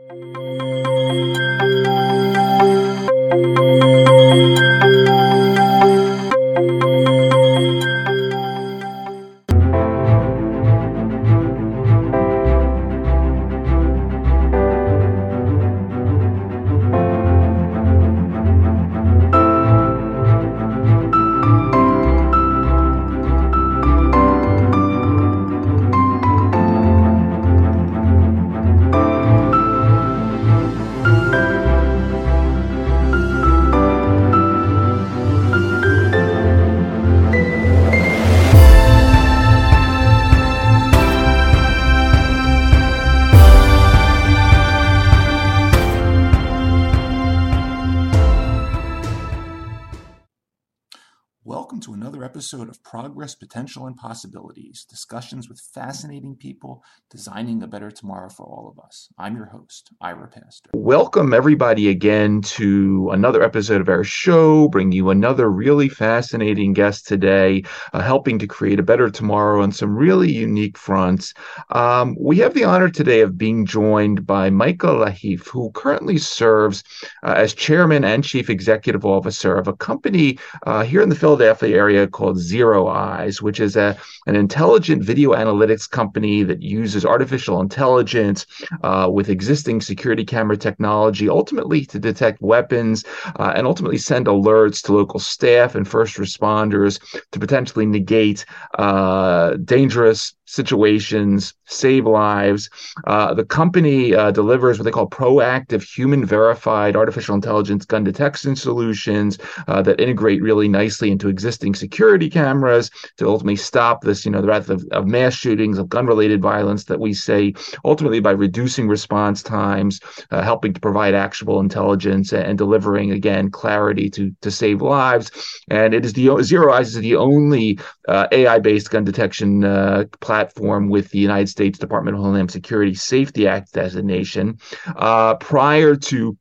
episode Possibilities discussions with fascinating people designing a better tomorrow for all of us. I'm your host, Ira Pastor. Welcome, everybody, again to another episode of our show, bringing you another really fascinating guest today, uh, helping to create a better tomorrow on some really unique fronts. Um, we have the honor today of being joined by Michael Lahiff, who currently serves uh, as chairman and chief executive officer of a company uh, here in the Philadelphia area called called Zero Eyes, which is a an intelligent video analytics company that uses artificial intelligence uh, with existing security camera technology, ultimately to detect weapons uh, and ultimately send alerts to local staff and first responders to potentially negate uh, dangerous situations, save lives. Uh, the company uh, delivers what they call proactive, human verified artificial intelligence gun detection solutions uh, that integrate really nicely into existing security cameras to ultimately stop this, you know, the wrath of, of mass shootings, of gun related violence that we say ultimately by reducing response times, uh, helping to provide actionable intelligence and, and, delivering again clarity to, to save lives. And it is the Zero Eyes is the only uh, AI based gun detection uh, platform platform with the United States Department of Homeland Security Safety Act designation. Uh, prior to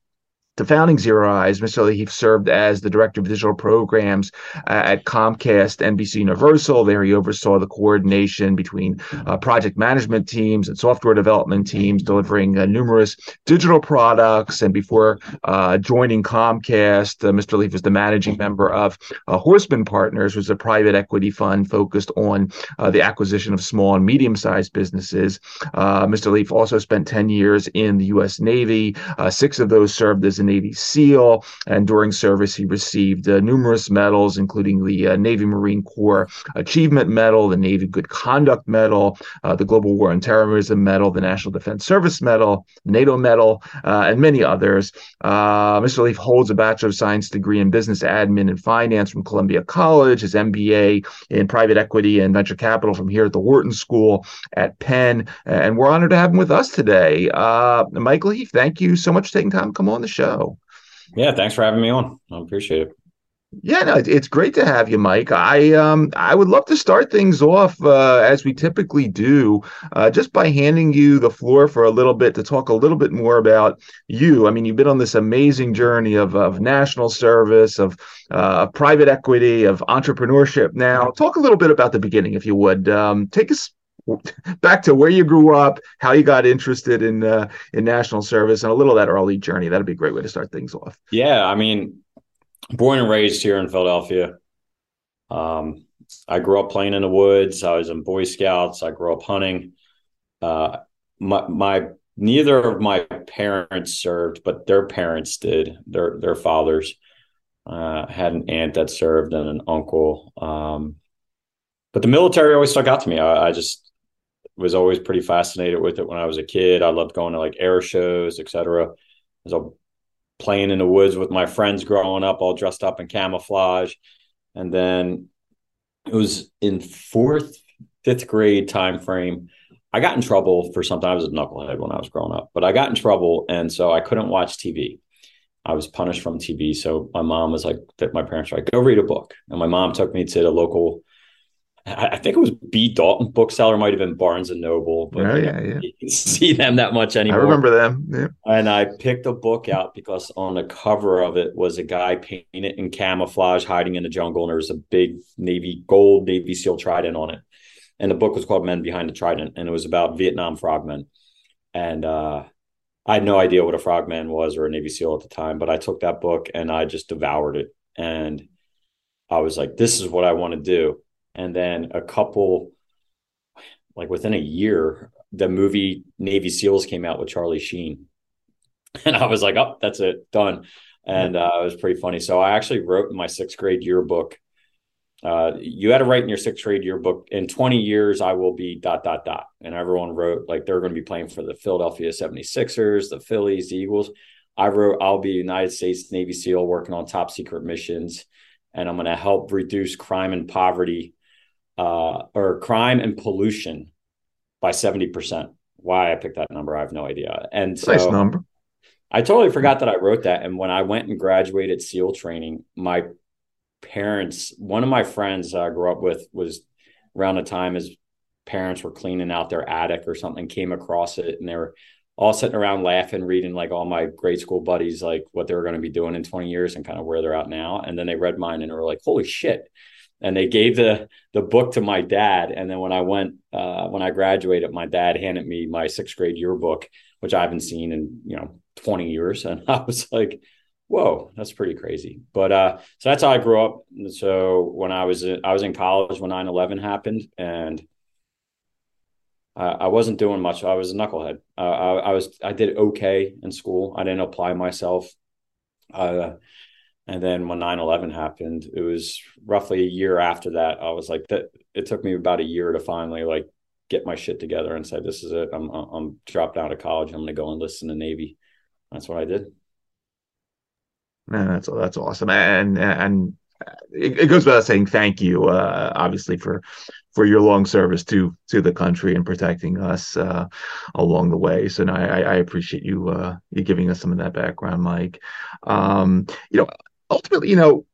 founding Zero Eyes, Mr. Lahiff served as the director of digital programs uh, at Comcast, NBC Universal. There he oversaw the coordination between uh, project management teams and software development teams, delivering uh, numerous digital products. And before uh, joining Comcast, uh, Mr. Lahiff was the managing member of uh, Horseman Partners, which is a private equity fund focused on the acquisition of small and medium-sized businesses. Mr. Leaf also spent 10 years in the U.S. Navy. six of those served as a Navy SEAL, and during service, he received uh, numerous medals, including the uh, Navy Marine Corps Achievement Medal, the Navy Good Conduct Medal, uh, the Global War on Terrorism Medal, the National Defense Service Medal, NATO Medal, and many others. Mr. Lahiff holds a Bachelor of Science degree in Business Admin and Finance from Columbia College, his MBA in Private Equity and Venture Capital from here at the Wharton School at Penn, and we're honored to have him with us today. Uh, Michael Lahiff, thank you so much for taking time to come on the show show. Yeah, thanks for having me on. I appreciate it. Yeah, no, it's great to have you, Mike. I um I would love to start things off uh, as we typically do, uh, just by handing you the floor for a little bit to talk a little bit more about you. I mean, you've been on this amazing journey of of national service, of uh, private equity, of entrepreneurship. Now, talk a little bit about the beginning, if you would. Um, take us back to where you grew up, how you got interested in uh, in national service, and a little of that early journey. That'd be a great way to start things off. Yeah, I mean, born and raised here in Philadelphia. Um, I grew up playing in the woods. I was in Boy Scouts. I grew up hunting. Uh, my, my neither of my parents served, but their parents did. Their their fathers uh, had an aunt that served and an uncle. Um, but the military always stuck out to me. I, I just was always pretty fascinated with it when I was a kid. I loved going to like air shows, etc. Was playing in the woods with my friends growing up, all dressed up in camouflage. And then it was in fourth, fifth grade time frame. I got in trouble for something. I was a knucklehead when I was growing up, but I got in trouble, and so I couldn't watch TV. I was punished from TV. So my mom was like, that my parents were like, go read a book. And my mom took me to the local I think it was B. Dalton bookseller, might have been Barnes and Noble, but oh, yeah, yeah. you can see them that much anymore. I remember them. Yeah. And I picked a book out because on the cover of it was a guy painted in camouflage hiding in the jungle, and there was a big Navy gold Navy SEAL trident on it. And the book was called Men Behind the Trident, and it was about Vietnam frogmen. And uh, I had no idea what a frogman was or a Navy SEAL at the time, but I took that book and I just devoured it. And I was like, this is what I want to do. And then a couple, like within a year, the movie Navy SEALs came out with Charlie Sheen. And I was like, oh, that's it, done. And uh, it was pretty funny. So I actually wrote in my sixth grade yearbook uh, you had to write in your sixth grade yearbook in 20 years i will be dot dot dot and everyone wrote like they're going to be playing for the philadelphia 76ers the phillies the eagles i wrote i'll be united states navy seal working on top secret missions and i'm going to help reduce crime and poverty uh, or crime and pollution by 70% why i picked that number i have no idea and so nice number i totally forgot that i wrote that and when i went and graduated seal training my parents, one of my friends I grew up with was around the time his parents were cleaning out their attic or something, came across it and they were all sitting around laughing, reading like all my grade school buddies, like what they were going to be doing in 20 years and kind of where they're at now. And then they read mine and they were like, holy shit. And they gave the the book to my dad. And then when I went, uh, when I graduated, my dad handed me my sixth grade yearbook, which I haven't seen in, you know, 20 years. And I was like, whoa, that's pretty crazy. But uh, so that's how I grew up. So when I was I was in college when 9-11 happened, and uh, I wasn't doing much. I was a knucklehead. Uh, I, I, was I did okay in school. I didn't apply myself. Uh, and then when 9-11 happened, it was roughly a year after that. I was like that. It took me about a year to finally like get my shit together and say, "This is it. I'm I'm dropped out of college. I'm going to go enlist in the Navy." That's what I did. Man, that's that's awesome, and and it, it goes without saying thank you, uh, obviously for for your long service to to the country and protecting us uh, along the way. So no, I, I appreciate you uh, you giving us some of that background, Mike. Um, you know, ultimately, you know,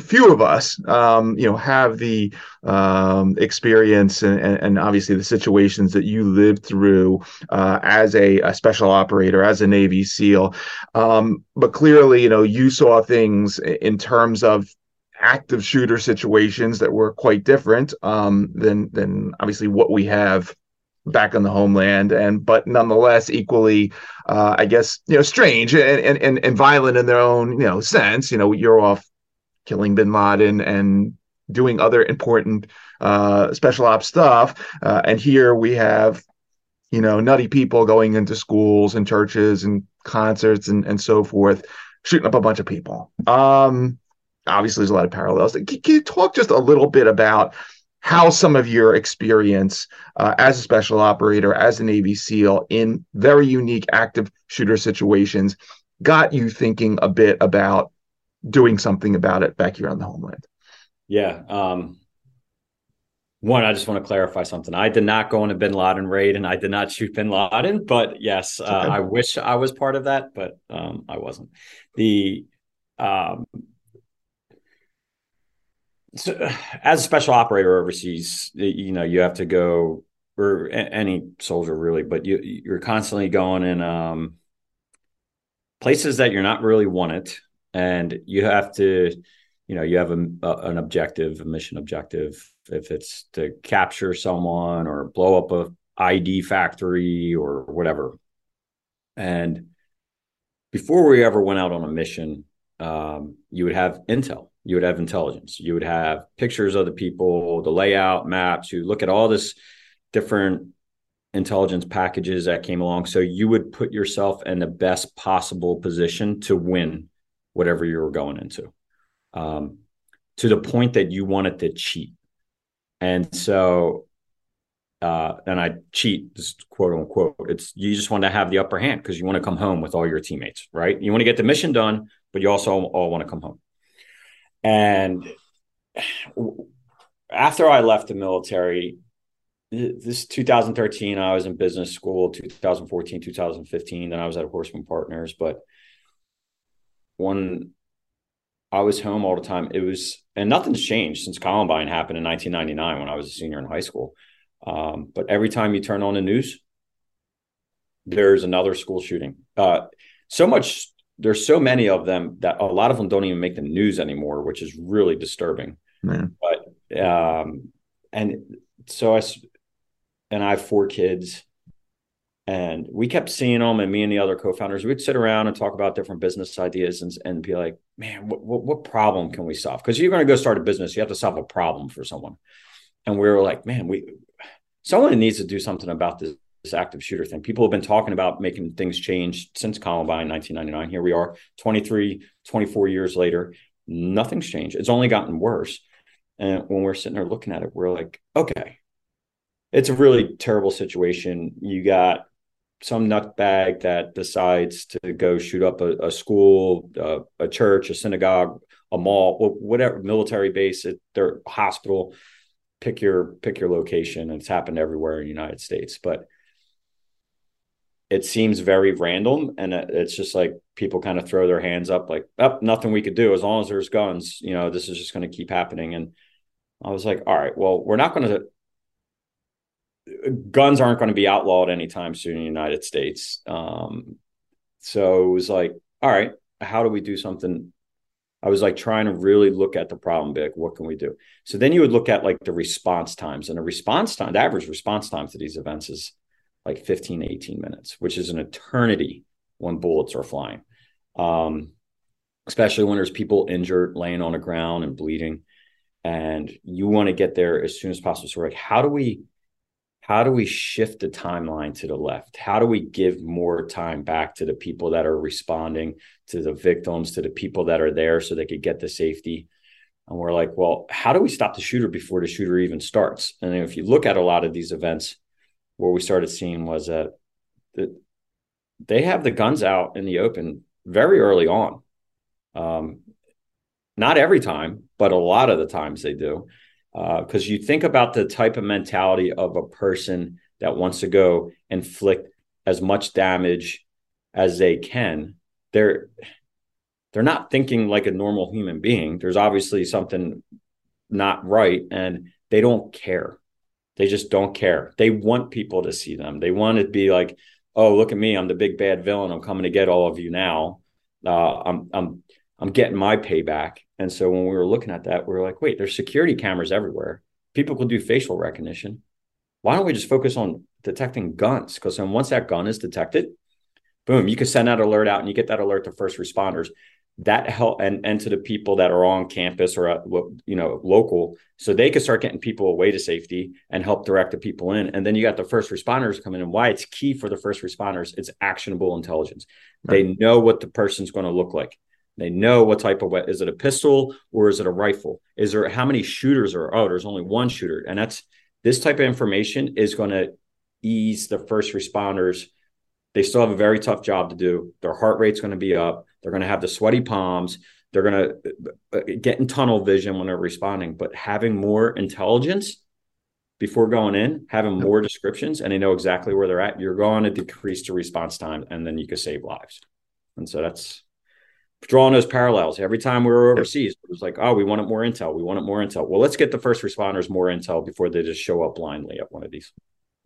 few of us, um, you know, have the um, experience and, and, obviously the situations that you lived through uh, as a, a, special operator, as a Navy SEAL. Um, but clearly, you know, you saw things in terms of active shooter situations that were quite different um, than than obviously what we have back on the homeland and but nonetheless equally uh, i guess you know strange and, and and violent in their own you know sense you know you're off killing bin Laden and doing other important uh, special ops stuff. Uh, and here we have, you know, nutty people going into schools and churches and concerts and, and so forth, shooting up a bunch of people. Um, obviously, there's a lot of parallels. Can, can you talk just a little bit about how some of your experience uh, as a special operator, as a Navy SEAL in very unique active shooter situations got you thinking a bit about doing something about it back here on the homeland. Yeah. Um, one, I just want to clarify something. I did not go on a Bin Laden raid, and I did not shoot Bin Laden. But yes, uh, okay. I wish I was part of that, but um, I wasn't. The um, so, as a special operator overseas, you know, you have to go, or any soldier really, but you you're constantly going in um, places that you're not really wanted and you have to you know you have a, a, an objective a mission objective. If it's to capture someone or blow up a IED factory or whatever. And before we ever went out on a mission um, you would have intel you would have intelligence you would have pictures of the people the layout maps you look at all this different intelligence packages that came along so you would put yourself in the best possible position to win whatever you were going into um, to the point that you wanted to cheat. And so, uh, and I cheat, quote unquote. It's you just want to have the upper hand because you want to come home with all your teammates, right? You want to get the mission done, but you also all want to come home. And after I left the military, this 2013, I was in business school, 2014, 2015, then I was at Horseman Partners, but when I was home all the time, it was, and nothing's changed since Columbine happened in 1999 when I was a senior in high school. Um, but every time you turn on the news, there's another school shooting. Uh, so much, there's so many of them that a lot of them don't even make the news anymore, which is really disturbing. Man. But, um, and so I, and I have four kids And we kept seeing them, and me and the other co-founders, we'd sit around and talk about different business ideas and, and be like, man, what, what, what problem can we solve? Because you're going to go start a business, you have to solve a problem for someone. And we were like, man, we someone needs to do something about this, this active shooter thing. People have been talking about making things change since Columbine 1999. Here we are, 23, 24 years later. Nothing's changed. It's only gotten worse. And when we're sitting there looking at it, we're like, okay, it's a really terrible situation. You got some nutbag that decides to go shoot up a, a school, uh, a church, a synagogue, a mall, whatever military base, their hospital. Pick your pick your location. It's happened everywhere in the United States, but it seems very random, and it's just like people kind of throw their hands up, like, "Up, oh, nothing we could do as long as there's guns." You know, this is just going to keep happening. And I was like, "All right, well, we're not going to guns aren't going to be outlawed anytime soon in the United States. Um, so it was like, all right, how do we do something? I was like trying to really look at the problem, big. What can we do? So then you would look at like the response times, and the response time, the average response time to these events is like 15 to 18 minutes, which is an eternity when bullets are flying. Um, especially when there's people injured, laying on the ground and bleeding, and you want to get there as soon as possible. So, like, how do we how do we shift the timeline to the left? How do we give more time back to the people that are responding, to the victims, to the people that are there so they could get the safety? And we're like, well, how do we stop the shooter before the shooter even starts? And if you look at a lot of these events, what we started seeing was that they have the guns out in the open very early on. Um, not every time, but a lot of the times they do. Because uh, you think about the type of mentality of a person that wants to go inflict as much damage as they can they're they're not thinking like a normal human being. There's obviously something not right and they don't care they just don't care they want people to see them they want to be like oh look at me i'm the big bad villain i'm coming to get all of you now uh, i'm i'm i'm getting my payback and so when we were looking at that, we were like, wait, there's security cameras everywhere. People can do facial recognition. Why don't we just focus on detecting guns? Because then once that gun is detected, boom, you can send that alert out and you get that alert to first responders. That help and, and to the people that are on campus or uh, at, you know local, so they can start getting people away to safety and help direct the people in. And then you got the first responders coming in. Why it's key for the first responders? It's actionable intelligence. Right. They know what the person's going to look like. They know what type of is it a pistol or is it a rifle? Is there how many shooters are? Oh, there's only one shooter, and that's this type of information is going to ease the first responders. They still have a very tough job to do. Their heart rate's going to be up. They're going to have the sweaty palms. They're going to uh, get in tunnel vision when they're responding. But having more intelligence before going in, having more descriptions, and they know exactly where they're at, you're going to decrease the response time, and then you can save lives. And so that's drawing those parallels. Every time we were overseas, it was like, oh, we wanted more intel. We wanted more intel. Well, let's get the first responders more intel before they just show up blindly at one of these.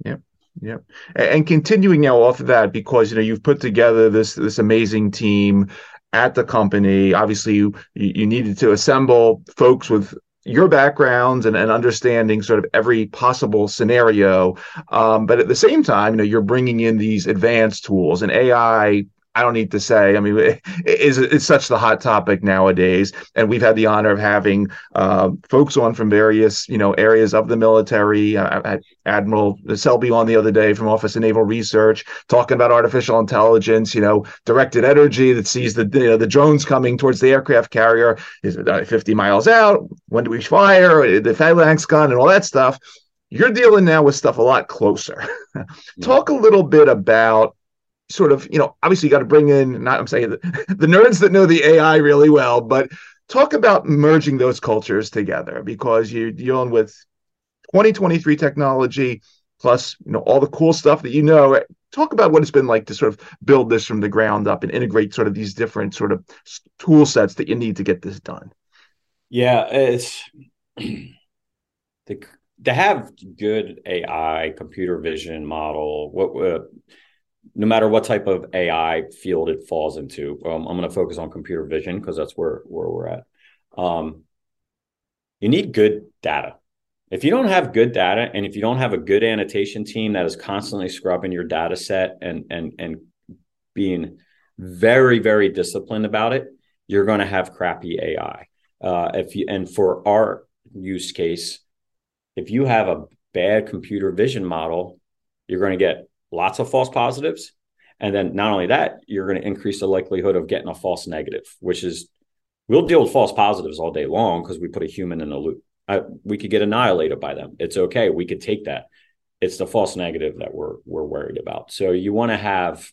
Yeah. Yeah. And continuing now off of that, because you know you've put together this this amazing team at the company. Obviously, you you needed to assemble folks with your backgrounds and, and understanding sort of every possible scenario. Um, but at the same time, you know, you're bringing in these advanced tools and AI I don't need to say. I mean, it is it's such the hot topic nowadays, and we've had the honor of having uh, folks on from various you know areas of the military. Uh, Admiral Selby on the other day from Office of Naval Research talking about artificial intelligence. You know, directed energy that sees the you know, the drones coming towards the aircraft carrier is 50 miles out. When do we fire the phalanx gun and all that stuff? You're dealing now with stuff a lot closer. Talk a little bit about sort of, you know, obviously you got to bring in, not I'm saying the, the nerds that know the AI really well, but talk about merging those cultures together because you're dealing with 2023 technology plus, you know, all the cool stuff that you know. Talk about what it's been like to sort of build this from the ground up and integrate sort of these different sort of tool sets that you need to get this done. Yeah, it's the to have good AI, computer vision model, what uh, no matter what type of AI field it falls into. Um, I'm going to focus on computer vision because that's where where we're at. Um, you need good data. if you don't have good data and if you don't have a good annotation team that is constantly scrubbing your data set and and and being very very disciplined about it you're going to have crappy ai uh, if you and for our use case if you have a bad computer vision model you're going to get lots of false positives and then not only that you're going to increase the likelihood of getting a false negative which is we'll deal with false positives all day long because we put a human in the loop I, we could get annihilated by them. It's okay. We could take that. It's the false negative that we're we're worried about. So you want to have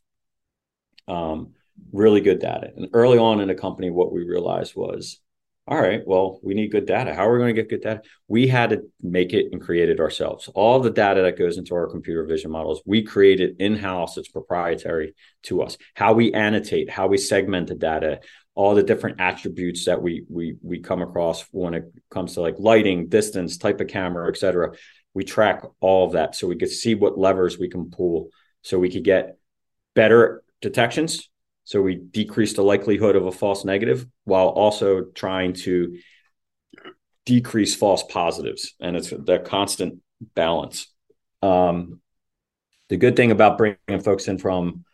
um, really good data. And early on in the company, what we realized was, all right, well, we need good data. How are we going to get good data? We had to make it and create it ourselves. All the data that goes into our computer vision models, we create it in house. It's proprietary to us. How we annotate, how we segment the data, all the different attributes that we we we come across when it comes to like lighting, distance, type of camera, et cetera. We track all of that so we could see what levers we can pull so we could get better detections. So we decrease the likelihood of a false negative while also trying to decrease false positives. And it's the constant balance. Um, the good thing about bringing folks in from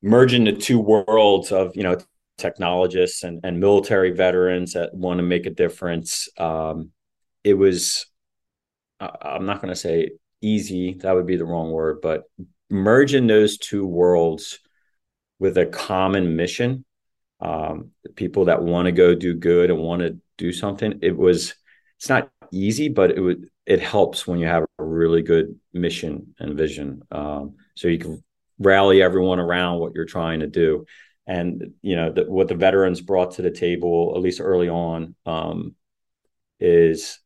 merging the two worlds of you know technologists and, and military veterans that want to make a difference. Um, it was, I'm not going to say easy, that would be the wrong word, but merging those two worlds with a common mission, um, people that want to go do good and want to do something, it was, it's not easy, but it would, it helps when you have a really good mission and vision. Um, so you can rally everyone around what you're trying to do and you know the, what the veterans brought to the table at least early on um, is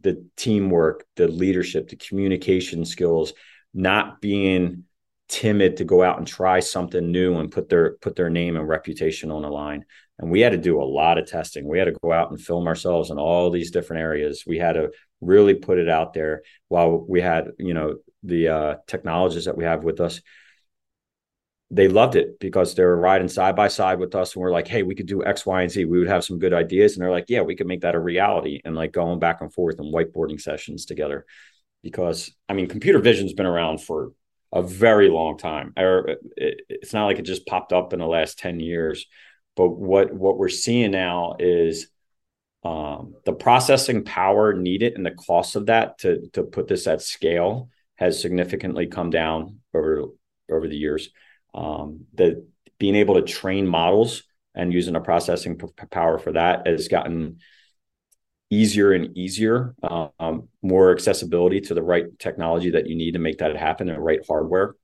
the teamwork the leadership the communication skills not being timid to go out and try something new and put their put their name and reputation on the line and we had to do a lot of testing we had to go out and film ourselves in all these different areas we had to really put it out there while we had you know the uh, that we have with us they loved it because they were riding side by side with us and we're like, hey, we could do X, Y, and Z. We would have some good ideas. And they're like, yeah, we could make that a reality and like going back and forth and whiteboarding sessions together. Because I mean, computer vision's been around for a very long time. It's not like it just popped up in the last 10 years. But what what we're seeing now is um, the processing power needed and the cost of that to to put this at scale has significantly come down over over the years um, the being able to train models and using a processing p- power for that has gotten easier and easier um, more accessibility to the right technology that you need to make that happen and the right hardware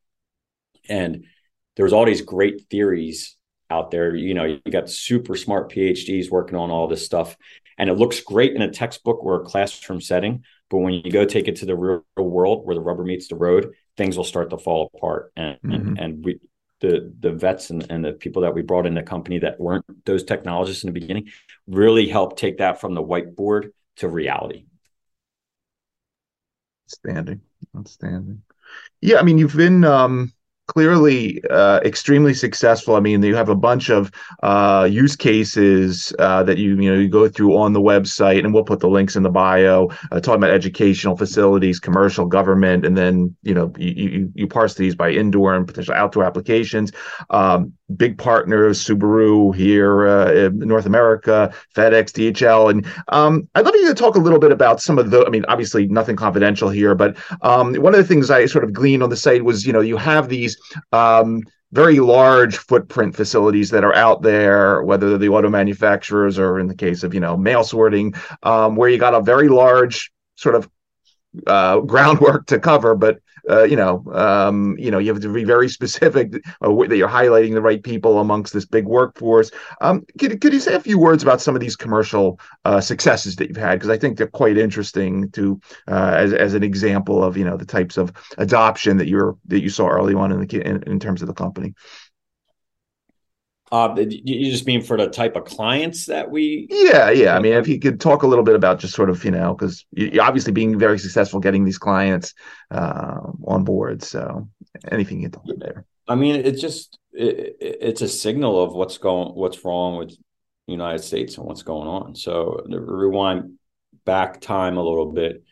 and there's all these great theories out there you know you got super smart phds working on all this stuff and it looks great in a textbook or a classroom setting but when you go take it to the real world where the rubber meets the road things will start to fall apart and mm-hmm. and, and we the the vets and, and the people that we brought in the company that weren't those technologists in the beginning really helped take that from the whiteboard to reality. Outstanding. Outstanding. Yeah, I mean, you've been um, clearly uh, extremely successful. I mean, you have a bunch of uh, use cases uh, that you you know you go through on the website, and we'll put the links in the bio. Uh, talking about educational facilities, commercial, government, and then you know you you, you parse these by indoor and potential outdoor applications. Um, big partners, Subaru here uh, in North America, FedEx, DHL, and um, I'd love you to talk a little bit about some of the. I mean, obviously nothing confidential here, but um, one of the things I sort of gleaned on the site was you know you have these um, very large footprint facilities that are out there, whether they're the auto manufacturers or in the case of you know mail sorting, um, where you got a very large sort of uh, groundwork to cover, but uh, you know, um, you know, you have to be very specific uh, that you're highlighting the right people amongst this big workforce. Um, could, could you say a few words about some of these commercial uh, successes that you've had? Because I think they're quite interesting to uh, as as an example of you know the types of adoption that you're that you saw early on in the in, in terms of the company. Uh, you just mean for the type of clients that we? Yeah, yeah. I mean, if you could talk a little bit about just sort of, you know, because you're obviously being very successful getting these clients uh, on board. So anything you can talk there. I mean, it's just it, it's a signal of what's going, what's wrong with the United States and what's going on. So rewind back time a little bit.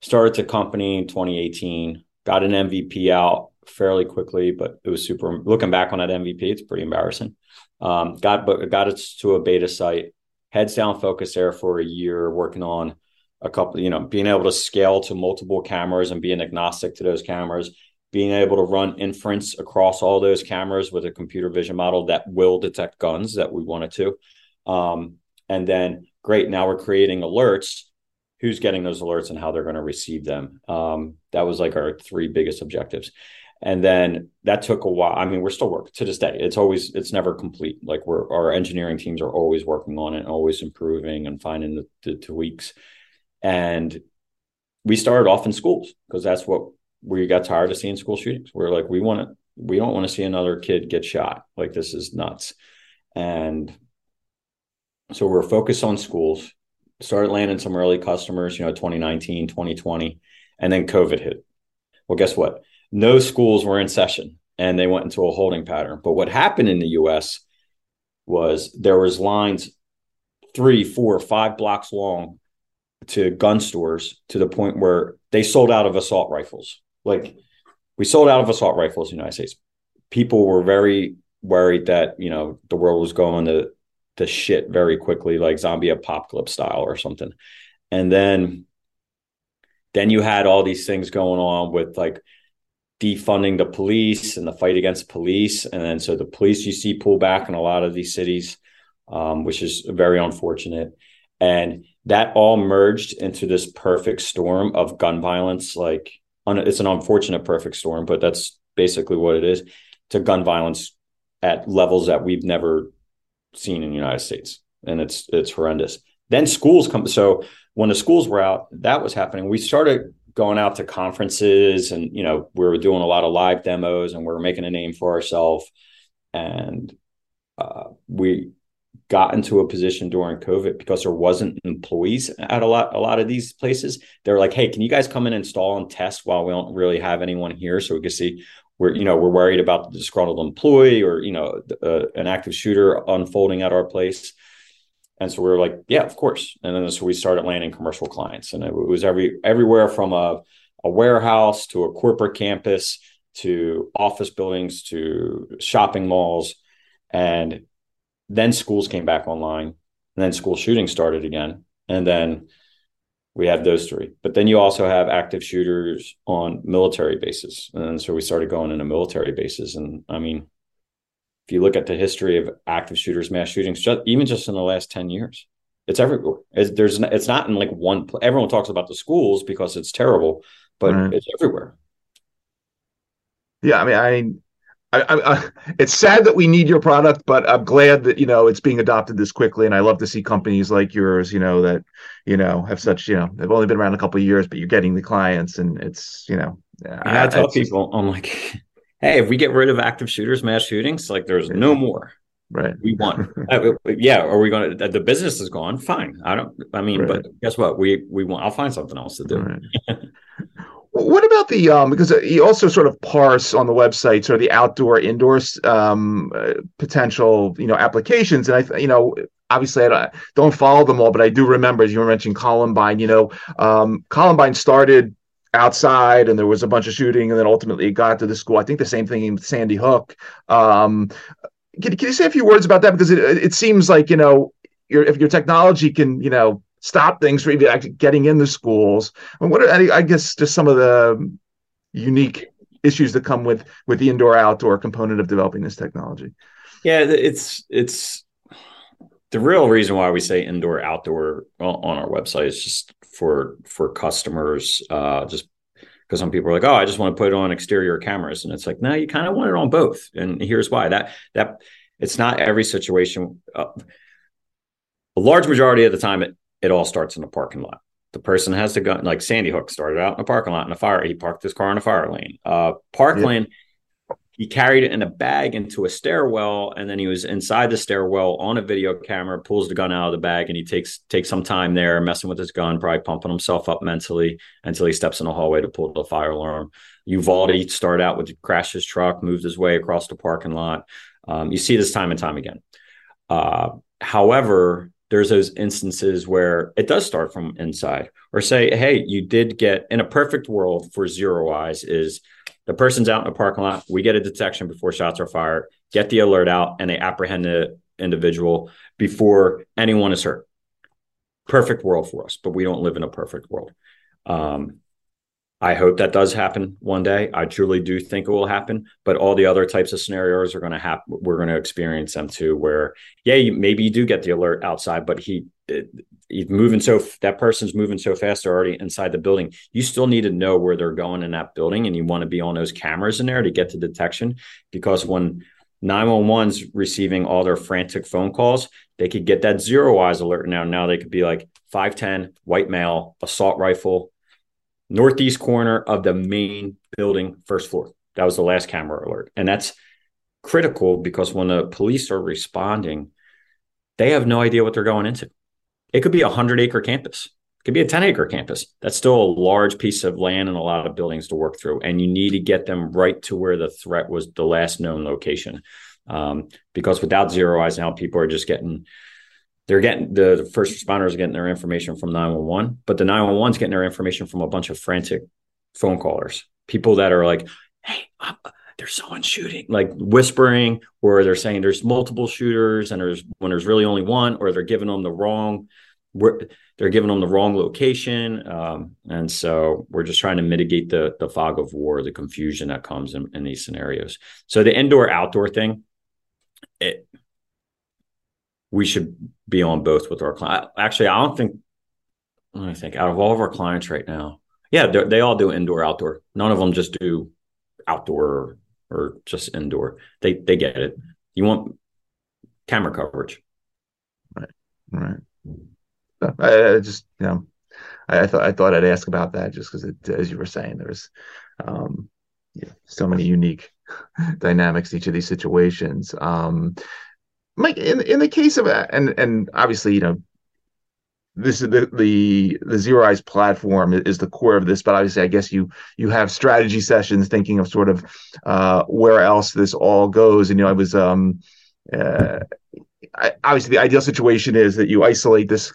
Started the company in 2018, got an MVP out fairly quickly, but it was super. Looking back on that MVP, it's pretty embarrassing. Um, got but got it to a beta site. Heads down focus there for a year, working on a couple. You know, being able to scale to multiple cameras and being agnostic to those cameras. Being able to run inference across all those cameras with a computer vision model that will detect guns that we wanted to. Um, and then, great, now we're creating alerts who's getting those alerts and how they're going to receive them. Um, that was like our three biggest objectives and then that took a while. I mean we're still working to this day. It's always it's never complete. Like we're our engineering teams are always working on it always improving and finding the, the tweaks. And we started off in schools because that's what we got tired of seeing school shootings. We're like we want to we don't want to see another kid get shot. Like this is nuts. And so we're focused on schools started landing some early customers you know 2019 2020 and then covid hit. Well guess what no schools were in session and they went into a holding pattern. But what happened in the US was there was lines three, four, five blocks long to gun stores to the point where they sold out of assault rifles. Like we sold out of assault rifles in the United States. People were very worried that, you know, the world was going to to shit very quickly, like zombie apocalypse style or something. And then then you had all these things going on with like defunding the police and the fight against police. And then so the police you see pull back in a lot of these cities, um, which is very unfortunate. And that all merged into this perfect storm of gun violence. Like it's an unfortunate perfect storm, but that's basically what it is to gun violence at levels that we've never seen in the United States. And it's it's horrendous. Then schools come so when the schools were out, that was happening. We started going out to conferences and you know we were doing a lot of live demos and we are making a name for ourselves. And uh, we got into a position during covid because there wasn't employees at a lot a lot of these places. They're like hey can you guys come and install and test while we don't really have anyone here so we can see we're you know we're worried about the disgruntled employee or you know uh, an active shooter unfolding at our place and so we were like, yeah, of course. And then so we started landing commercial clients, and it was every everywhere from a, a warehouse to a corporate campus to office buildings to shopping malls, and then schools came back online, and then school shooting started again, and then we had those three. But then you also have active shooters on military bases, and so we started going into military bases, and I mean if you look at the history of active shooters, mass shootings, just, even just in the last 10 years, it's everywhere. It's, there's, it's not in like one, everyone talks about the schools because it's terrible, but right. it's everywhere. Yeah. I mean, I, I, I, uh, it's sad that we need your product, but I'm glad that you know it's being adopted this quickly, and I love to see companies like yours, you know, that you know have such, you know, they've only been around a couple of years, but you're getting the clients, and it's, you know, I, I tell people, I'm like, hey, if we get rid of active shooters, mass shootings, like there's no more. Right. We want. uh, yeah. Are we going to? The business is gone. Fine. I don't. I mean, right. but guess what? We we want. I'll find something else to do. Right. what about the um? Because you also sort of parse on the website sort of the outdoor, indoor um uh, potential you know applications, and I you know obviously I don't follow them all, but I do remember as you were mentioning Columbine. You know, um, Columbine started outside and there was a bunch of shooting and then ultimately it got to the school. I think the same thing with Sandy Hook. Um, can, can you say a few words about that? Because it, it seems like, you know, your, if your technology can, you know, stop things from even actually getting in the schools. And what are, I guess, just some of the unique issues that come with with the indoor outdoor component of developing this technology. Yeah, it's it's the real reason why we say indoor outdoor on our website is just for for customers uh, just because some people are like oh i just want to put it on exterior cameras. And it's like no you kind of want it on both. And here's why. That that it's not every situation uh, a large majority of the time it, it all starts in a parking lot. The person has to go like sandy hook started out in a parking lot in a fire he parked his car in a fire lane. Uh parkland yeah he carried it in a bag into a stairwell and then he was inside the stairwell on a video camera pulls the gun out of the bag and he takes takes some time there messing with his gun probably pumping himself up mentally until he steps in the hallway to pull the fire alarm. Uvalde started out with crashed his truck moved his way across the parking lot. Um, you see this time and time again. Uh, however there's those instances where it does start from inside or say hey you did get in a perfect world for zero eyes is the person's out in the parking lot we get a detection before shots are fired get the alert out and they apprehend the individual before anyone is hurt perfect world for us but we don't live in a perfect world um, I hope that does happen one day. I truly do think it will happen, but all the other types of scenarios are going to happen. We're going to experience them too. Where, yeah, you, maybe you do get the alert outside, but he he's moving so that person's moving so fast. They're already inside the building. You still need to know where they're going in that building, and you want to be on those cameras in there to get the detection. Because when 911's receiving all their frantic phone calls, they could get that zero eyes alert now. Now they could be like 5'10, white male, assault rifle, northeast corner of the main building, first floor. That was the last camera alert. And that's critical because when the police are responding, they have no idea what they're going into. It could be a 100 acre campus, it could be a 10 acre campus. That's still a large piece of land and a lot of buildings to work through. And you need to get them right to where the threat was the last known location. Um, because without zero eyes now, people are just getting they're getting the first responders are getting their information from 911, but the 911's getting their information from a bunch of frantic phone callers, people that are like, "Hey, uh, there's someone shooting," like whispering, or they're saying there's multiple shooters, and there's when there's really only one, or they're giving them the wrong, they're giving them the wrong location, um, and so we're just trying to mitigate the the fog of war, the confusion that comes in, in these scenarios. So the indoor outdoor thing, it we should be on both with our client. Actually, I don't think. Let me think. Out of all of our clients right now, yeah, they all do indoor, outdoor. None of them just do outdoor or, just indoor. They they get it. You want camera coverage, right? Right. I, I just you know, I, I, thought I thought I'd ask about that just because, as you were saying, there's um, yeah, so many unique dynamics to each of these situations. Um, Mike, in in the case of and and obviously, you know, this is the the the Zero Eyes platform is the core of this, but obviously, I guess you you have strategy sessions thinking of sort of uh, where else this all goes. And you know, I was um, uh, I, obviously the ideal situation is that you isolate this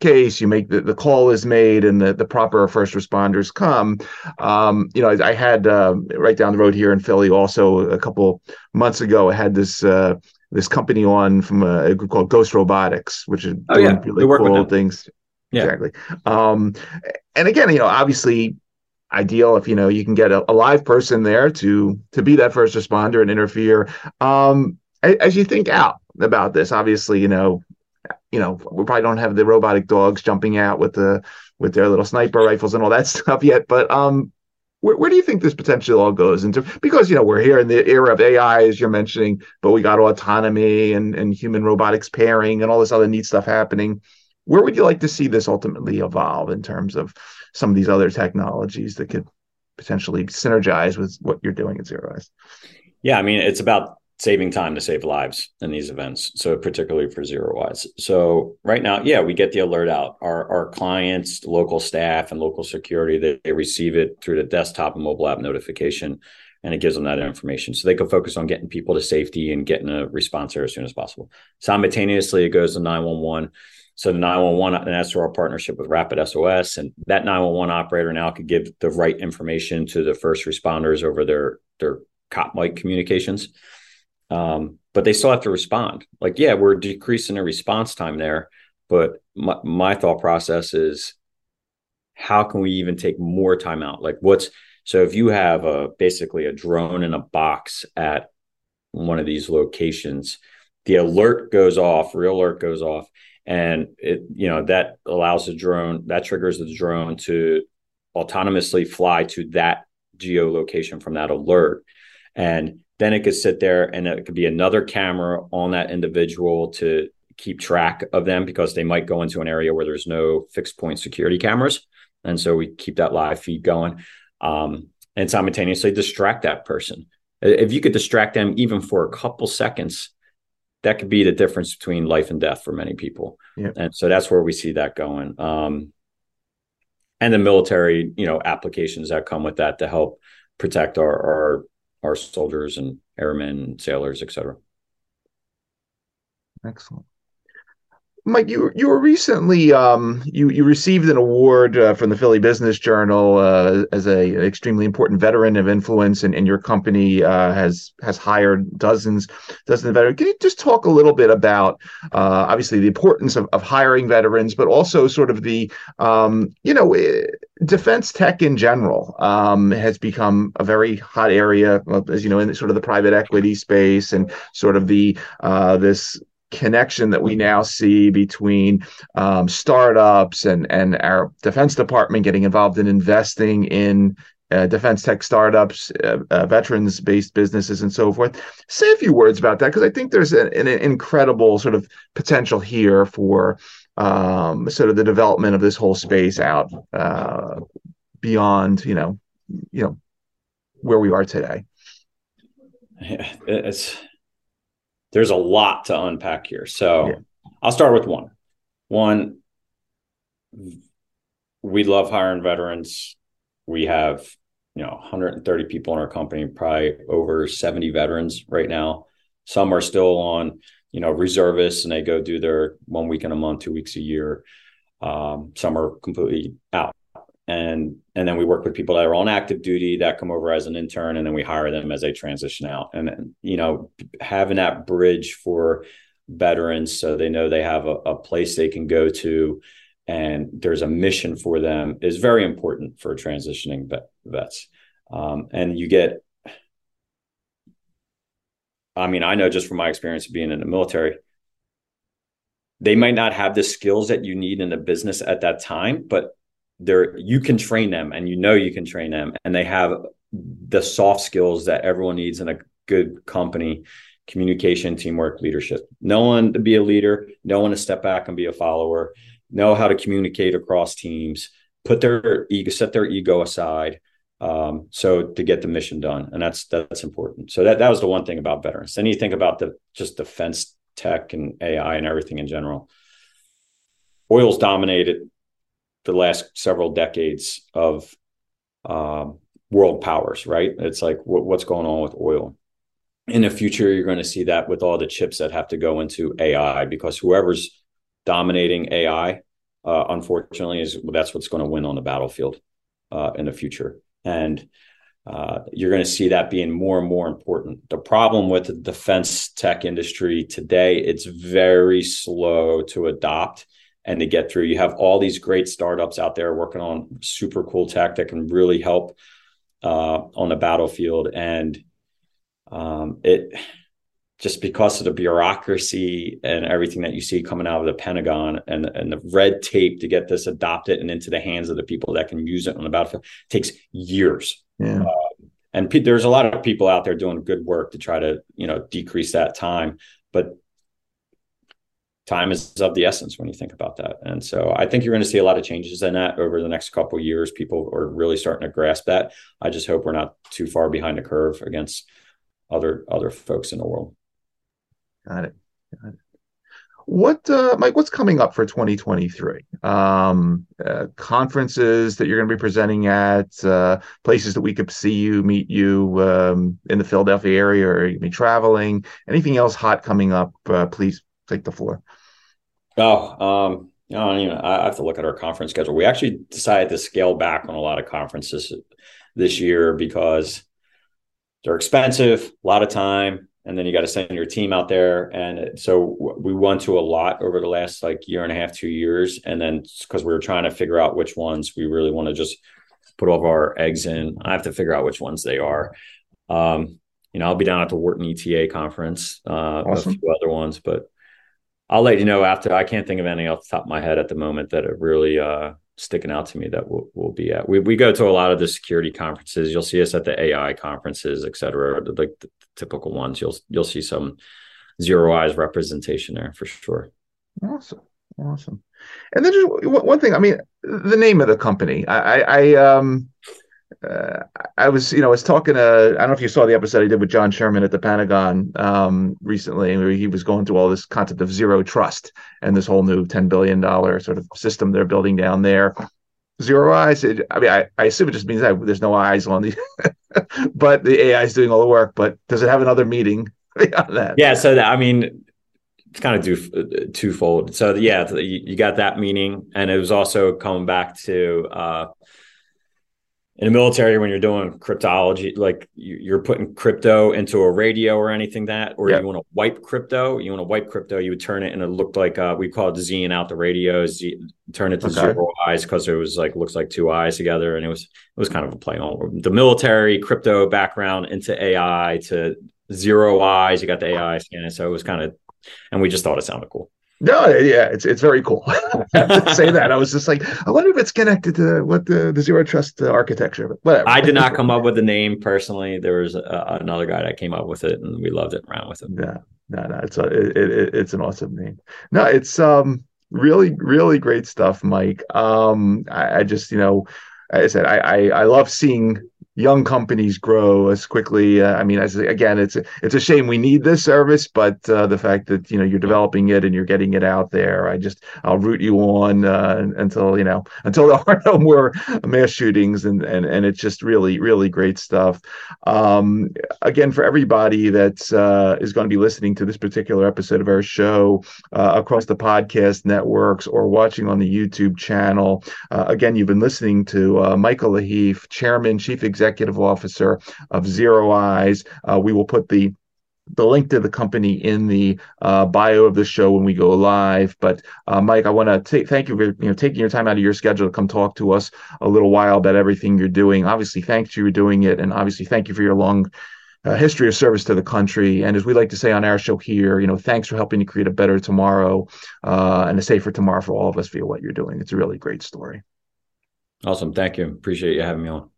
case, you make the, the call is made, and the, the proper first responders come. Um, you know, I, I had uh, right down the road here in Philly also a couple months ago. I had this uh, this company on from a, group called Ghost Robotics, which is oh, doing yeah. really cool things. Yeah. Exactly. Um, and again, you know, obviously ideal if you know you can get a, a, live person there to to be that first responder and interfere um as you think out about this obviously you know you know we probably don't have the robotic dogs jumping out with the with their little sniper rifles and all that stuff yet but um where, where do you think this potentially all goes into? Because you know we're here in the era of AI, as you're mentioning, but we got autonomy and and human robotics pairing and all this other neat stuff happening. Where would you like to see this ultimately evolve in terms of some of these other technologies that could potentially synergize with what you're doing at Zero Eyes? Yeah, I mean, it's about saving time to save lives in these events. So particularly for zero eyes. So right now, yeah, we get the alert out. Our our clients, local staff, and local security, they, they receive it through the desktop and mobile app notification, and it gives them that information. So they can focus on getting people to safety and getting a response there as soon as possible. Simultaneously, it goes to 911. So the 911, and that's through our partnership with Rapid SOS, and that 911 operator now could give the right information to the first responders over their their cop mic communications um, but they still have to respond. Like, yeah, we're decreasing the response time there, but my, my thought process is, how can we even take more time out? Like, what's so if you have a basically a drone in a box at one of these locations, the alert goes off, real alert goes off, and it you know that allows the drone that triggers the drone to autonomously fly to that geolocation from that alert and then it could sit there and it could be another camera on that individual to keep track of them because they might go into an area where there's no fixed point security cameras. And so we keep that live feed going um, and simultaneously distract that person. If you could distract them even for a couple seconds, that could be the difference between life and death for many people. Yeah. And so that's where we see that going. Um, and the military, you know, applications that come with that to help protect our, our our soldiers and airmen, sailors, etc. Excellent. Mike, you you were recently um, you you received an award uh, from the Philly Business Journal uh, as a an extremely important veteran of influence, and, and your company uh, has has hired dozens dozens of veterans. Can you just talk a little bit about uh, obviously the importance of, of hiring veterans, but also sort of the um, you know eh, defense tech in general um, has become a very hot area, as you know, in sort of the private equity space and sort of the uh, this connection that we now see between um, startups and and our defense department getting involved in investing in uh, defense tech startups, uh, uh, veterans based businesses, and so forth. Say a few words about that because I think there's an, an, incredible sort of potential here for um, sort of the development of this whole space out uh, beyond you know you know where we are today. Yeah, it's there's a lot to unpack here. So yeah. I'll start with one. One, we love hiring veterans. We have, you know, 130 people in our company, probably over 70 veterans right now. Some are still on, you know, reservists and they go do their one week in a month, two weeks a year. Um, some are completely out and and then we work with people that are on active duty that come over as an intern and then we hire them as they transition out. And you know having that bridge for veterans so they know they have a, a place they can go to and there's a mission for them is very important for transitioning vet, vets. Um, and you get i mean i know just from my experience of being in the military they might not have the skills that you need in the business at that time but they're you can train them and you know you can train them and they have the soft skills that everyone needs in a good company communication teamwork leadership. No one to be a leader no one to step back and be a follower know how to communicate across teams put their ego set their ego aside um, so to get the mission done. And that's that's important. So that that was the one thing about veterans. Then you think about the just defense tech and ai and everything in general. Oil's dominated the last several decades of um, world powers, right? It's like what's going on with oil. In the future, you're going to see that with all the chips that have to go into AI, because whoever's dominating AI, uh, unfortunately, is that's what's going to win on the battlefield uh, in the future. And uh, you're going to see that being more and more important. The problem with the defense tech industry today, it's very slow to adopt and to get through. You have all these great startups out there working on super cool tech that can really help uh, on the battlefield, and um, it just because of the bureaucracy and everything that you see coming out of the Pentagon and and the red tape to get this adopted and into the hands of the people that can use it on the battlefield takes years. Yeah. Uh, and pe- there's a lot of people out there doing good work to try to you know decrease that time, but time is of the essence when you think about that. And so I think you're going to see a lot of changes in that over the next couple years. People are really starting to grasp that. I just hope we're not too far behind the curve against other other folks in the world. Got it. Got it. What, uh, Mike? What's coming up for 2023? Um, uh, conferences that you're going to be presenting at, uh, places that we could see you, meet you um, in the Philadelphia area, or you be traveling. Anything else hot coming up? Uh, please take the floor. Oh, um, you know, even, I have to look at our conference schedule. We actually decided to scale back on a lot of conferences this year because they're expensive, a lot of time, and then you got to send your team out there. And so we went to a lot over the last like year and a half, two years, and then because we were trying to figure out which ones we really want to just put all of our eggs in. I have to figure out which ones they are. Um, you know, I'll be down at the Wharton ETA conference, uh, awesome. a few other ones, but I'll let you know after. I can't think of any off the top of my head at the moment that are really uh, sticking out to me that we'll, we'll be at. We, we go to a lot of the security conferences. You'll see us at the AI conferences, et cetera, the, the, the typical ones. You'll you'll see some zero eyes representation there for sure. Awesome, awesome. And then just one thing. I mean, the name of the company. I, I, I um uh, I was, you know, I was talking to, I don't know if you saw the episode I did with John Sherman at the Pentagon um, recently, where he was going through all this concept of zero trust and this whole new $10 billion sort of system they're building down there. Zero eyes. It, I mean, I, I assume it just means that there's no eyes on the, but the AI is doing all the work. But does it have another meaning beyond that? Yeah. So that, I mean, it's kind of do, twofold. So yeah, you, you, got that meaning, and it was also coming back to uh, in the military when you're doing cryptology, like you're putting crypto into a radio or anything that, or yep. you want to wipe crypto, you want to wipe crypto, you would turn it and it looked like uh, we call it Zing out the radios, Z, turn it to okay. zero eyes because it was like looks like two eyes together, and it was it was kind of a play on the military crypto background into AI to zero eyes. You got the AI scanning, so it was kind of, and we just thought it sounded cool. No, yeah, it's it's very cool. I have to say that. I was just like, I wonder if it's connected to what the, the zero trust architecture, but whatever. I did not come up with the name personally. There was a, another guy that came up with it, and we loved it. Ran with it. Yeah, no, no, it's a, it, it, it's an awesome name. No, it's um really really great stuff, Mike. Um, I, I just you know, I said I, I I love seeing young companies grow as quickly. Uh, I mean, as again, it's a, it's a shame we need this service, but uh, the fact that you know you're developing it and you're getting it out there, I just I'll root you on uh, until you know until there are no more mass shootings, and and and it's just really really great stuff. Um, again, for everybody that uh, is going to be listening to this particular episode of our show uh, across the podcast networks or watching on the YouTube channel, uh, again, you've been listening to Michael Lahiff, Chairman, Chief Executive executive officer of Zero Eyes. Uh, we will put the the link to the company in the uh, bio of the show when we go live. But uh, Mike, I want to thank you for you know taking your time out of your schedule to come talk to us a little while about everything you're doing. Obviously, thanks you for doing it, and obviously, thank you for your long. Uh, history of service to the country, and as we like to say on our show here, you know, thanks for helping to create a better tomorrow uh, and a safer tomorrow for all of us via what you're doing. It's a really great story. Awesome, thank you. Appreciate you having me on.